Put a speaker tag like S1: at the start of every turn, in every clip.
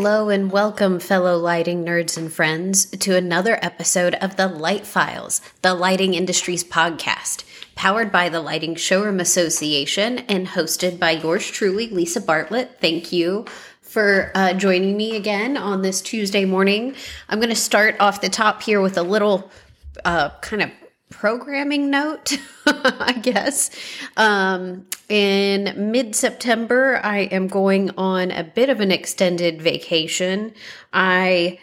S1: Hello and welcome, fellow lighting nerds and friends, to another episode of the Light Files, the lighting industry's podcast, powered by the Lighting Showroom Association and hosted by yours truly, Lisa Bartlett. Thank you for uh, joining me again on this Tuesday morning. I'm going to start off the top here with a little uh, kind of programming note, I guess. Um, in mid September, I am going on a bit of an extended vacation. I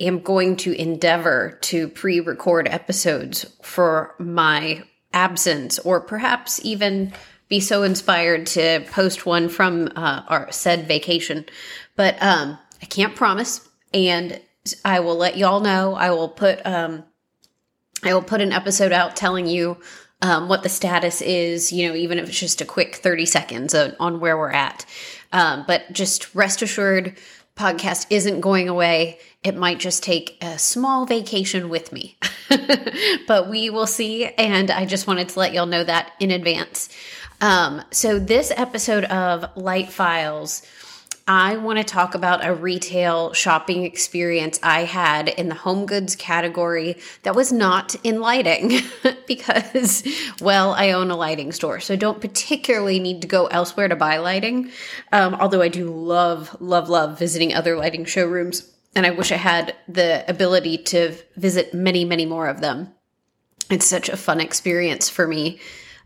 S1: am going to endeavor to pre record episodes for my absence, or perhaps even be so inspired to post one from uh, our said vacation. But um, I can't promise, and I will let y'all know. I will put um, I will put an episode out telling you um, what the status is, you know, even if it's just a quick 30 seconds on, on where we're at. Um, but just rest assured, podcast isn't going away. It might just take a small vacation with me, but we will see. And I just wanted to let y'all know that in advance. Um, so, this episode of Light Files I want to talk about a retail shopping experience I had in the home goods category that was not in lighting because, well, I own a lighting store. So I don't particularly need to go elsewhere to buy lighting. Um, although I do love, love, love visiting other lighting showrooms. And I wish I had the ability to visit many, many more of them. It's such a fun experience for me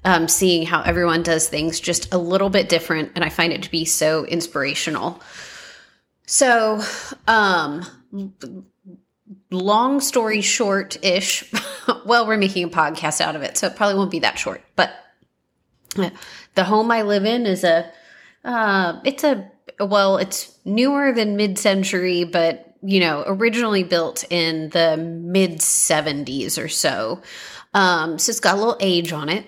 S1: um, seeing how everyone does things just a little bit different. And I find it to be so inspirational. So, um, long story short ish, well, we're making a podcast out of it, so it probably won't be that short. But the home I live in is a, uh, it's a, well, it's newer than mid century, but you know, originally built in the mid 70s or so. Um, so it's got a little age on it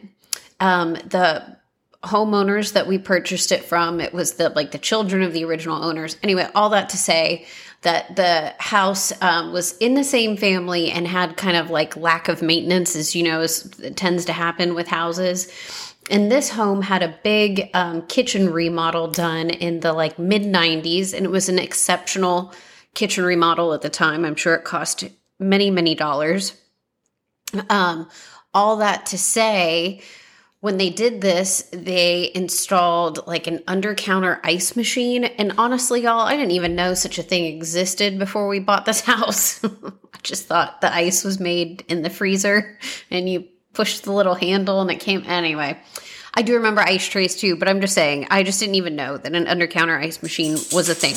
S1: um, the homeowners that we purchased it from it was the like the children of the original owners. Anyway all that to say that the house um, was in the same family and had kind of like lack of maintenance as you know as tends to happen with houses. And this home had a big um, kitchen remodel done in the like mid 90s and it was an exceptional kitchen remodel at the time. I'm sure it cost many many dollars. Um, all that to say when they did this, they installed like an under counter ice machine. And honestly, y'all, I didn't even know such a thing existed before we bought this house. I just thought the ice was made in the freezer and you pushed the little handle and it came. Anyway, I do remember ice trays too, but I'm just saying, I just didn't even know that an under counter ice machine was a thing.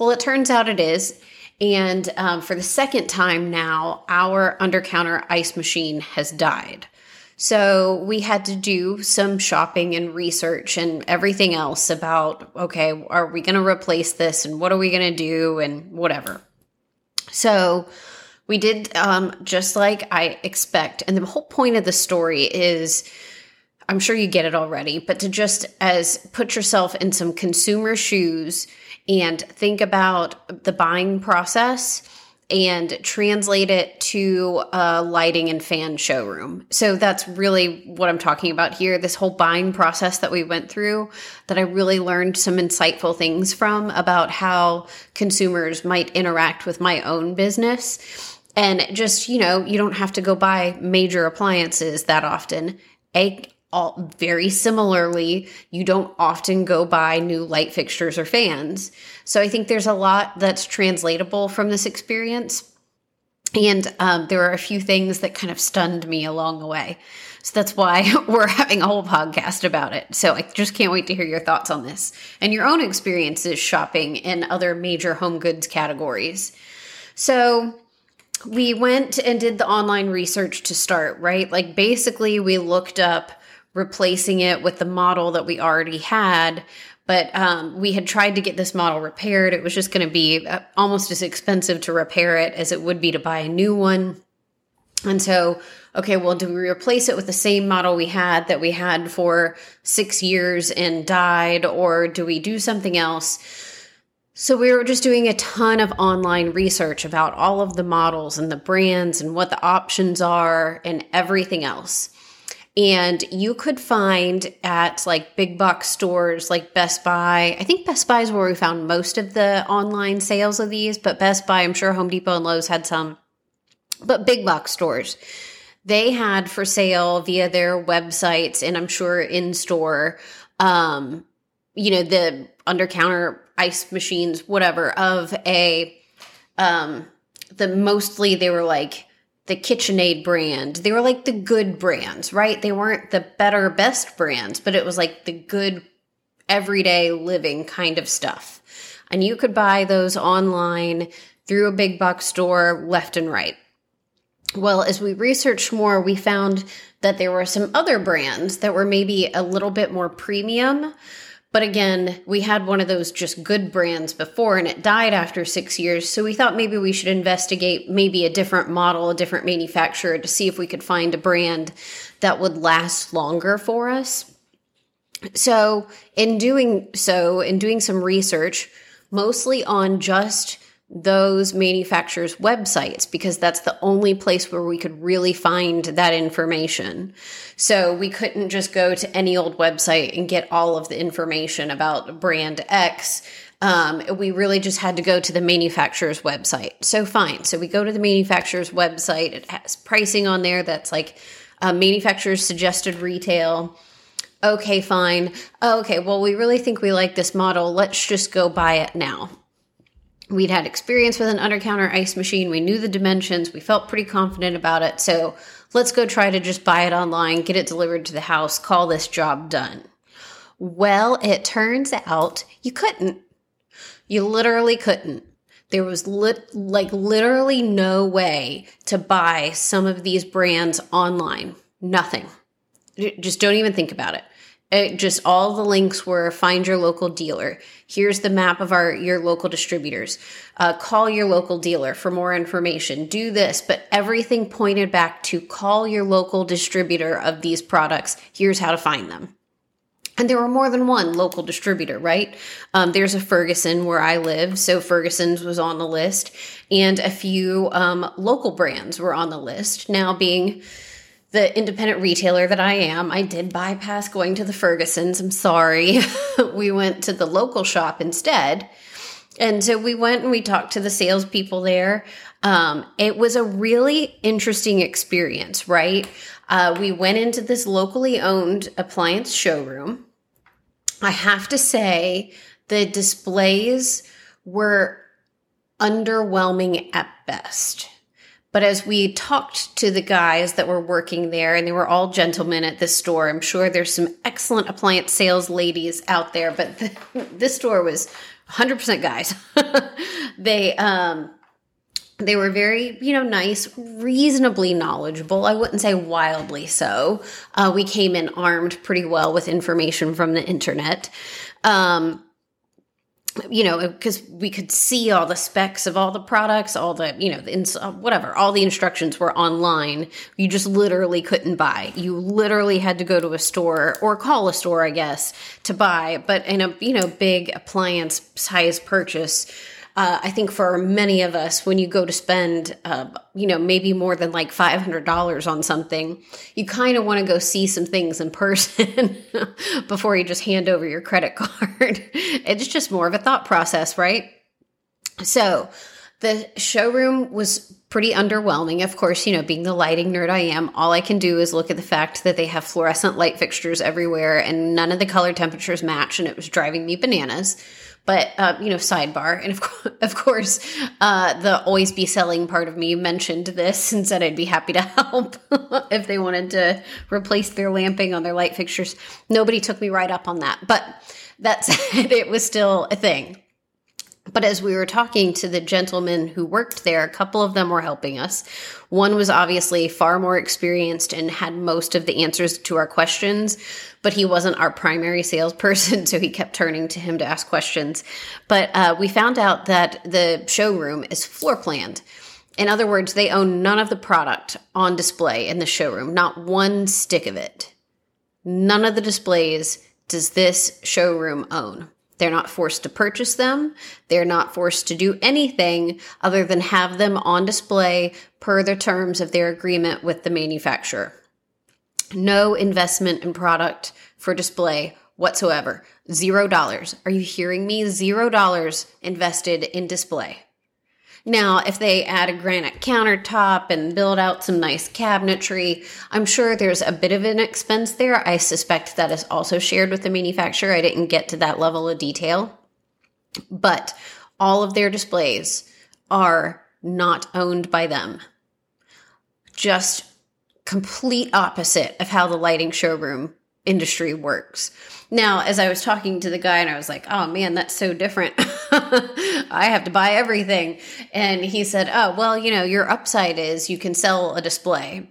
S1: Well, it turns out it is. And um, for the second time now, our under counter ice machine has died. So we had to do some shopping and research and everything else about okay, are we going to replace this and what are we going to do and whatever. So we did um, just like I expect. And the whole point of the story is I'm sure you get it already, but to just as put yourself in some consumer shoes and think about the buying process and translate it to a lighting and fan showroom. So that's really what I'm talking about here. This whole buying process that we went through, that I really learned some insightful things from about how consumers might interact with my own business. And just, you know, you don't have to go buy major appliances that often. A, all very similarly, you don't often go buy new light fixtures or fans. So I think there's a lot that's translatable from this experience. And um, there are a few things that kind of stunned me along the way. So that's why we're having a whole podcast about it. So I just can't wait to hear your thoughts on this and your own experiences shopping in other major home goods categories. So we went and did the online research to start, right? Like basically, we looked up replacing it with the model that we already had. But um, we had tried to get this model repaired. It was just going to be uh, almost as expensive to repair it as it would be to buy a new one. And so, okay, well, do we replace it with the same model we had that we had for six years and died, or do we do something else? So we were just doing a ton of online research about all of the models and the brands and what the options are and everything else. And you could find at like big box stores like Best Buy. I think Best Buy is where we found most of the online sales of these, but Best Buy, I'm sure Home Depot and Lowe's had some. But big box stores, they had for sale via their websites and I'm sure in store, um, you know, the under counter ice machines, whatever, of a, um, the mostly they were like the KitchenAid brand. They were like the good brands, right? They weren't the better, best brands, but it was like the good everyday living kind of stuff. And you could buy those online through a big box store left and right. Well, as we researched more, we found that there were some other brands that were maybe a little bit more premium but again, we had one of those just good brands before and it died after six years. So we thought maybe we should investigate maybe a different model, a different manufacturer to see if we could find a brand that would last longer for us. So, in doing so, in doing some research, mostly on just those manufacturers' websites because that's the only place where we could really find that information. So we couldn't just go to any old website and get all of the information about brand X. Um, we really just had to go to the manufacturer's website. So fine. So we go to the manufacturer's website. It has pricing on there that's like uh, manufacturer's suggested retail. Okay, fine. Okay, well, we really think we like this model. Let's just go buy it now. We'd had experience with an undercounter ice machine. We knew the dimensions. We felt pretty confident about it. So let's go try to just buy it online, get it delivered to the house, call this job done. Well, it turns out you couldn't. You literally couldn't. There was lit, like literally no way to buy some of these brands online. Nothing. Just don't even think about it. It just all the links were find your local dealer. Here's the map of our your local distributors. Uh, call your local dealer for more information. Do this, but everything pointed back to call your local distributor of these products. Here's how to find them. And there were more than one local distributor, right? Um, there's a Ferguson where I live, so Ferguson's was on the list, and a few um, local brands were on the list. Now, being the independent retailer that I am, I did bypass going to the Fergusons. I'm sorry. we went to the local shop instead. And so we went and we talked to the salespeople there. Um, it was a really interesting experience, right? Uh, we went into this locally owned appliance showroom. I have to say, the displays were underwhelming at best. But as we talked to the guys that were working there, and they were all gentlemen at this store, I'm sure there's some excellent appliance sales ladies out there, but this store was 100% guys. they, um, they were very, you know, nice, reasonably knowledgeable. I wouldn't say wildly so. Uh, we came in armed pretty well with information from the internet. Um, you know, because we could see all the specs of all the products, all the, you know, the ins- uh, whatever, all the instructions were online. You just literally couldn't buy. You literally had to go to a store or call a store, I guess, to buy. But in a, you know, big appliance size purchase, uh, I think for many of us, when you go to spend, uh, you know, maybe more than like $500 on something, you kind of want to go see some things in person before you just hand over your credit card. it's just more of a thought process, right? So the showroom was pretty underwhelming. Of course, you know, being the lighting nerd I am, all I can do is look at the fact that they have fluorescent light fixtures everywhere and none of the color temperatures match, and it was driving me bananas. But uh, you know, sidebar, and of, co- of course, uh, the always be selling part of me mentioned this and said I'd be happy to help if they wanted to replace their lamping on their light fixtures. Nobody took me right up on that, but that said, it was still a thing. But as we were talking to the gentlemen who worked there, a couple of them were helping us. One was obviously far more experienced and had most of the answers to our questions, but he wasn't our primary salesperson, so he kept turning to him to ask questions. But uh, we found out that the showroom is floor planned. In other words, they own none of the product on display in the showroom, not one stick of it. None of the displays does this showroom own. They're not forced to purchase them. They're not forced to do anything other than have them on display per the terms of their agreement with the manufacturer. No investment in product for display whatsoever. Zero dollars. Are you hearing me? Zero dollars invested in display. Now, if they add a granite countertop and build out some nice cabinetry, I'm sure there's a bit of an expense there. I suspect that is also shared with the manufacturer. I didn't get to that level of detail. But all of their displays are not owned by them. Just complete opposite of how the lighting showroom industry works. Now, as I was talking to the guy and I was like, oh man, that's so different. I have to buy everything. And he said, oh, well, you know, your upside is you can sell a display.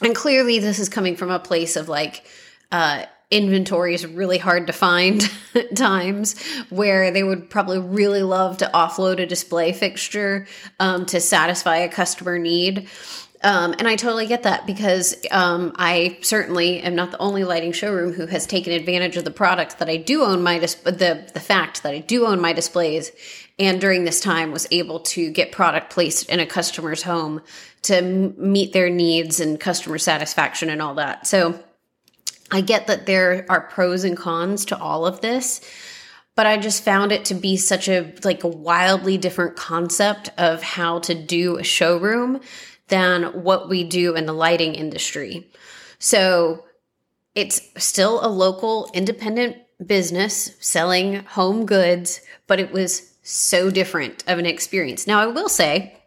S1: And clearly, this is coming from a place of like, uh, inventory is really hard to find times where they would probably really love to offload a display fixture um, to satisfy a customer need. Um, and I totally get that because um, I certainly am not the only lighting showroom who has taken advantage of the product that I do own my dis- the the fact that I do own my displays, and during this time was able to get product placed in a customer's home to m- meet their needs and customer satisfaction and all that. So I get that there are pros and cons to all of this but I just found it to be such a like a wildly different concept of how to do a showroom than what we do in the lighting industry. So it's still a local independent business selling home goods, but it was so different of an experience. Now, I will say,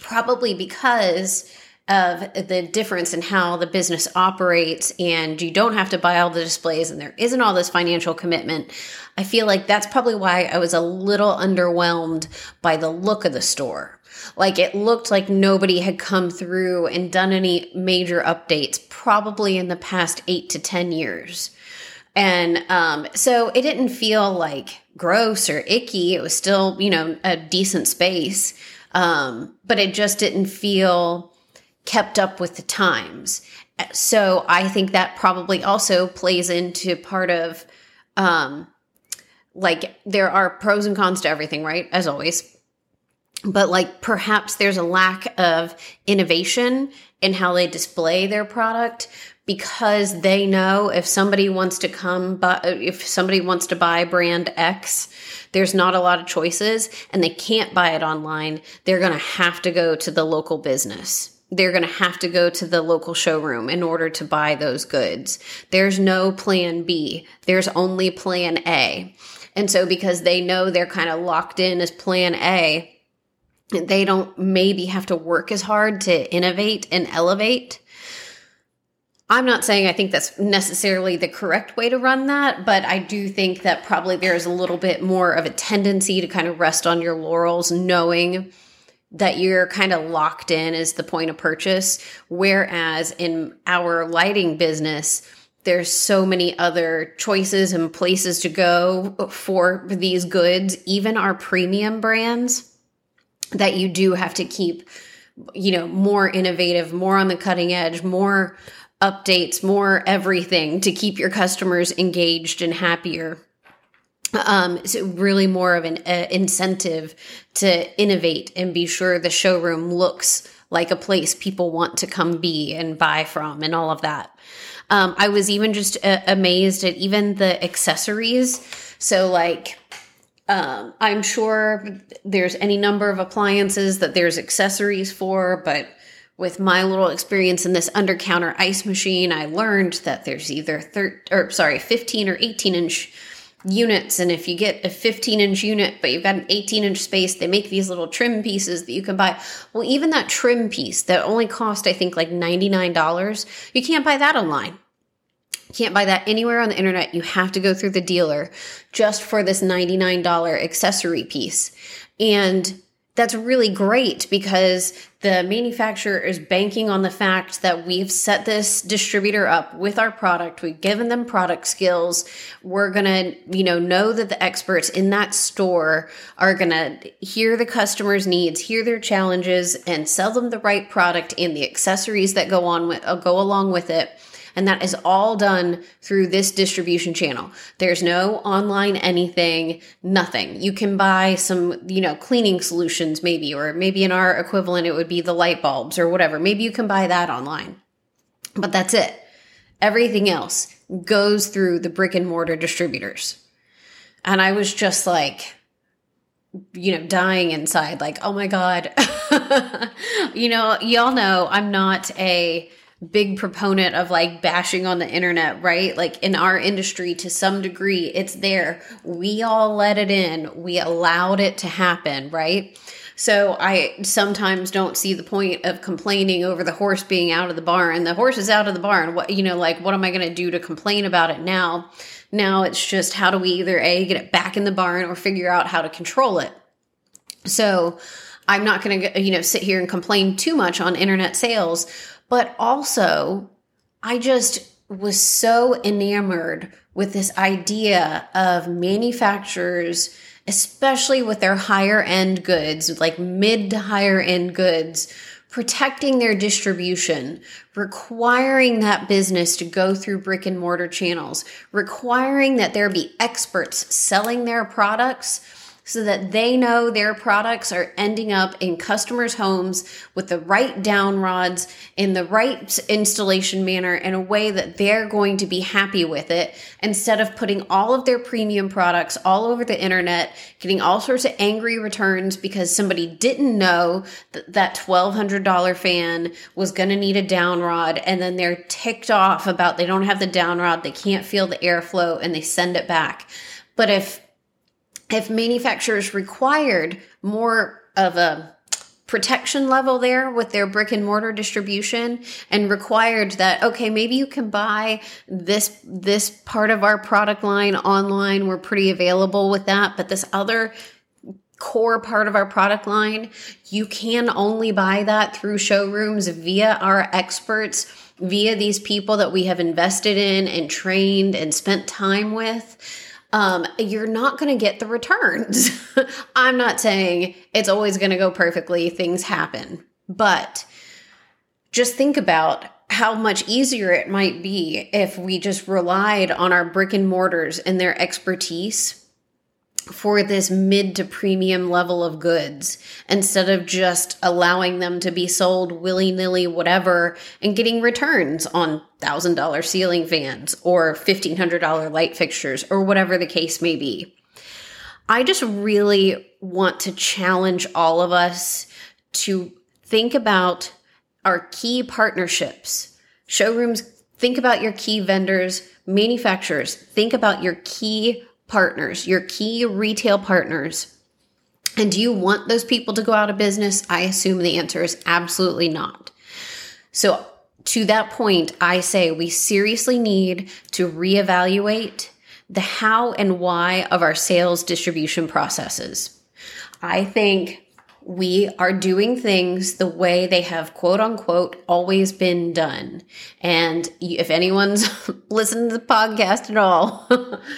S1: probably because of the difference in how the business operates and you don't have to buy all the displays and there isn't all this financial commitment i feel like that's probably why i was a little underwhelmed by the look of the store like it looked like nobody had come through and done any major updates probably in the past eight to 10 years. And um, so it didn't feel like gross or icky. It was still, you know, a decent space. Um, but it just didn't feel kept up with the times. So I think that probably also plays into part of um, like there are pros and cons to everything, right? As always but like perhaps there's a lack of innovation in how they display their product because they know if somebody wants to come but if somebody wants to buy brand X there's not a lot of choices and they can't buy it online they're going to have to go to the local business. They're going to have to go to the local showroom in order to buy those goods. There's no plan B. There's only plan A. And so because they know they're kind of locked in as plan A they don't maybe have to work as hard to innovate and elevate. I'm not saying I think that's necessarily the correct way to run that, but I do think that probably there's a little bit more of a tendency to kind of rest on your laurels, knowing that you're kind of locked in as the point of purchase. Whereas in our lighting business, there's so many other choices and places to go for these goods, even our premium brands that you do have to keep you know more innovative more on the cutting edge more updates more everything to keep your customers engaged and happier. Um so really more of an uh, incentive to innovate and be sure the showroom looks like a place people want to come be and buy from and all of that. Um, i was even just uh, amazed at even the accessories. So like um, I'm sure there's any number of appliances that there's accessories for, but with my little experience in this under counter ice machine, I learned that there's either thir- or sorry, 15 or 18 inch units. And if you get a 15 inch unit, but you've got an 18 inch space, they make these little trim pieces that you can buy. Well, even that trim piece that only cost, I think, like $99, you can't buy that online. Can't buy that anywhere on the internet. You have to go through the dealer just for this $99 accessory piece. And that's really great because the manufacturer is banking on the fact that we've set this distributor up with our product. We've given them product skills. We're going to, you know, know that the experts in that store are going to hear the customer's needs, hear their challenges and sell them the right product and the accessories that go on with, go along with it and that is all done through this distribution channel. There's no online anything, nothing. You can buy some, you know, cleaning solutions maybe, or maybe in our equivalent, it would be the light bulbs or whatever. Maybe you can buy that online, but that's it. Everything else goes through the brick and mortar distributors. And I was just like, you know, dying inside, like, oh my God. you know, y'all know I'm not a big proponent of like bashing on the internet, right? Like in our industry, to some degree, it's there. We all let it in, we allowed it to happen, right? So I sometimes don't see the point of complaining over the horse being out of the barn. The horse is out of the barn. What you know, like what am I going to do to complain about it now? Now it's just how do we either a get it back in the barn or figure out how to control it. So I'm not going to you know sit here and complain too much on internet sales, but also I just was so enamored with this idea of manufacturers especially with their higher end goods, like mid to higher end goods, protecting their distribution, requiring that business to go through brick and mortar channels, requiring that there be experts selling their products so that they know their products are ending up in customers' homes with the right down rods in the right installation manner in a way that they're going to be happy with it instead of putting all of their premium products all over the internet, getting all sorts of angry returns because somebody didn't know that that $1,200 fan was going to need a down rod and then they're ticked off about they don't have the down rod, they can't feel the airflow and they send it back. But if if manufacturers required more of a protection level there with their brick and mortar distribution and required that okay maybe you can buy this this part of our product line online we're pretty available with that but this other core part of our product line you can only buy that through showrooms via our experts via these people that we have invested in and trained and spent time with um, you're not going to get the returns. I'm not saying it's always going to go perfectly, things happen, but just think about how much easier it might be if we just relied on our brick and mortars and their expertise for this mid to premium level of goods instead of just allowing them to be sold willy nilly, whatever, and getting returns on $1,000 ceiling fans or $1,500 light fixtures or whatever the case may be. I just really want to challenge all of us to think about our key partnerships. Showrooms, think about your key vendors, manufacturers, think about your key partners, your key retail partners. And do you want those people to go out of business? I assume the answer is absolutely not. So, to that point, I say we seriously need to reevaluate the how and why of our sales distribution processes. I think we are doing things the way they have quote unquote always been done. And if anyone's listened to the podcast at all,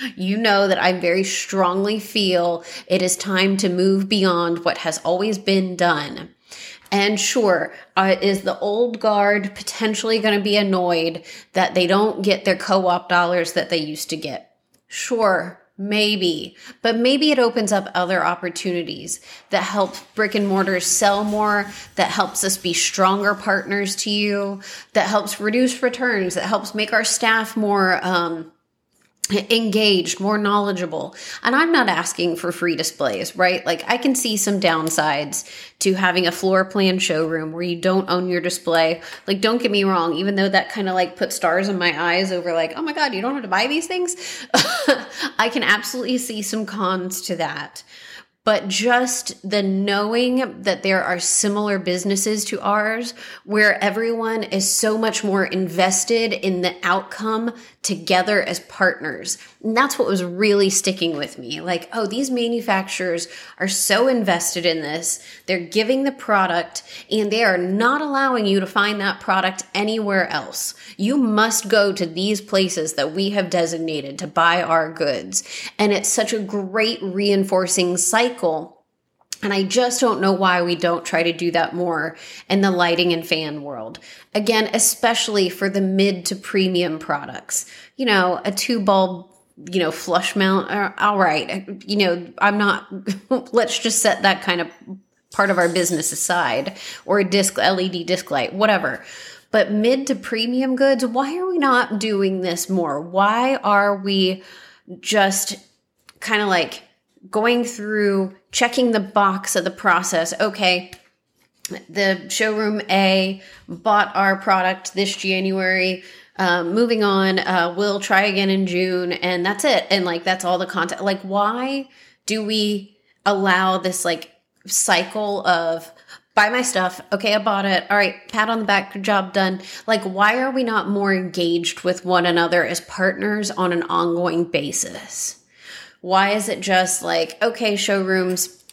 S1: you know that I very strongly feel it is time to move beyond what has always been done. And sure, uh, is the old guard potentially going to be annoyed that they don't get their co op dollars that they used to get? Sure, Maybe, but maybe it opens up other opportunities that help brick and mortars sell more, that helps us be stronger partners to you, that helps reduce returns, that helps make our staff more um, engaged, more knowledgeable. And I'm not asking for free displays, right? Like I can see some downsides to having a floor plan showroom where you don't own your display. Like don't get me wrong, even though that kind of like put stars in my eyes over like, "Oh my god, you don't have to buy these things." I can absolutely see some cons to that but just the knowing that there are similar businesses to ours where everyone is so much more invested in the outcome together as partners. And that's what was really sticking with me. Like, oh, these manufacturers are so invested in this. They're giving the product and they are not allowing you to find that product anywhere else. You must go to these places that we have designated to buy our goods. And it's such a great reinforcing cycle and I just don't know why we don't try to do that more in the lighting and fan world. Again, especially for the mid to premium products. You know, a two bulb, you know, flush mount, uh, all right. You know, I'm not, let's just set that kind of part of our business aside or a disc, LED disc light, whatever. But mid to premium goods, why are we not doing this more? Why are we just kind of like going through checking the box of the process? Okay, the showroom A bought our product this January. Um, moving on, uh, we'll try again in June, and that's it. And like, that's all the content. Like, why do we allow this like cycle of buy my stuff? Okay, I bought it. All right, pat on the back, job done. Like, why are we not more engaged with one another as partners on an ongoing basis? Why is it just like, okay, showrooms,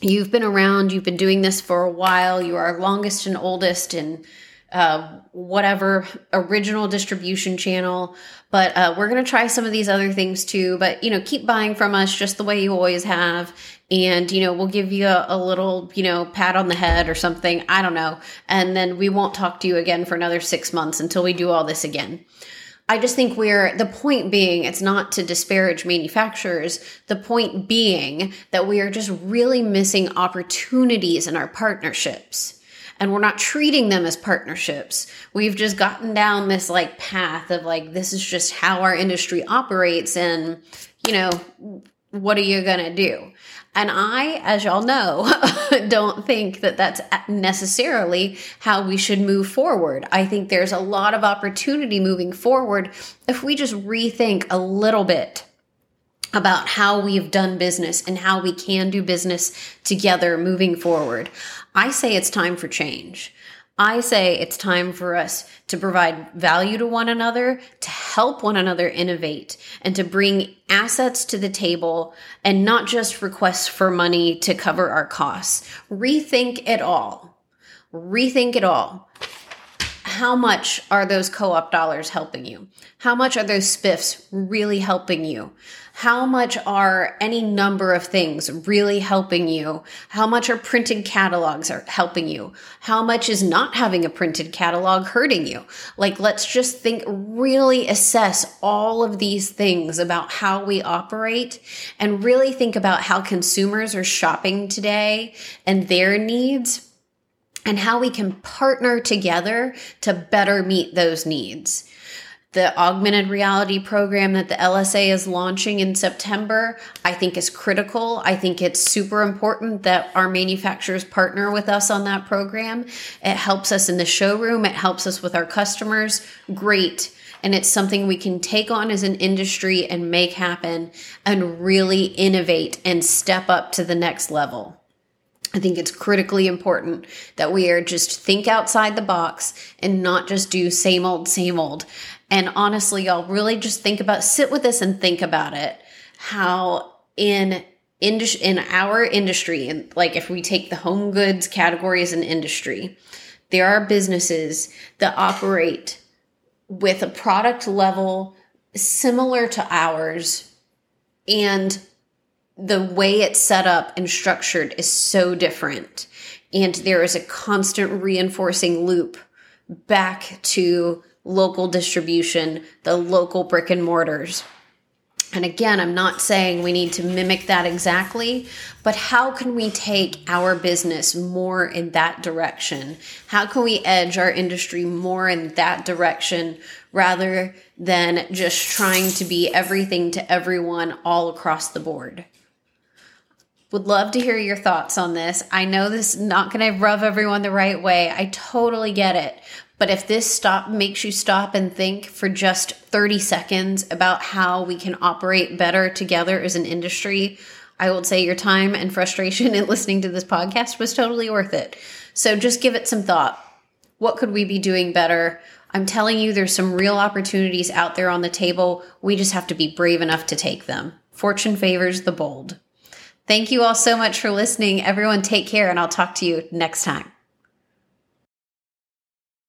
S1: you've been around, you've been doing this for a while, you are longest and oldest and uh, whatever original distribution channel. But uh, we're going to try some of these other things too. But, you know, keep buying from us just the way you always have. And, you know, we'll give you a, a little, you know, pat on the head or something. I don't know. And then we won't talk to you again for another six months until we do all this again. I just think we're the point being, it's not to disparage manufacturers. The point being that we are just really missing opportunities in our partnerships and we're not treating them as partnerships. We've just gotten down this like path of like, this is just how our industry operates. And, you know, what are you going to do? And I, as y'all know, don't think that that's necessarily how we should move forward. I think there's a lot of opportunity moving forward if we just rethink a little bit about how we've done business and how we can do business together moving forward. I say it's time for change. I say it's time for us to provide value to one another, to help one another innovate, and to bring assets to the table and not just requests for money to cover our costs. Rethink it all. Rethink it all. How much are those co op dollars helping you? How much are those spiffs really helping you? How much are any number of things really helping you? How much are printed catalogs are helping you? How much is not having a printed catalog hurting you? Like, let's just think, really assess all of these things about how we operate and really think about how consumers are shopping today and their needs and how we can partner together to better meet those needs the augmented reality program that the LSA is launching in September, I think is critical. I think it's super important that our manufacturers partner with us on that program. It helps us in the showroom, it helps us with our customers. Great. And it's something we can take on as an industry and make happen and really innovate and step up to the next level. I think it's critically important that we are just think outside the box and not just do same old, same old. And honestly, y'all really just think about, sit with this and think about it. How in industry, in our industry, and like if we take the home goods category as an industry, there are businesses that operate with a product level similar to ours and the way it's set up and structured is so different and there is a constant reinforcing loop back to local distribution, the local brick and mortars. And again, I'm not saying we need to mimic that exactly, but how can we take our business more in that direction? How can we edge our industry more in that direction rather than just trying to be everything to everyone all across the board? Would love to hear your thoughts on this. I know this is not going to rub everyone the right way. I totally get it. But if this stop makes you stop and think for just 30 seconds about how we can operate better together as an industry, I would say your time and frustration in listening to this podcast was totally worth it. So just give it some thought. What could we be doing better? I'm telling you, there's some real opportunities out there on the table. We just have to be brave enough to take them. Fortune favors the bold. Thank you all so much for listening. Everyone, take care, and I'll talk to you next time.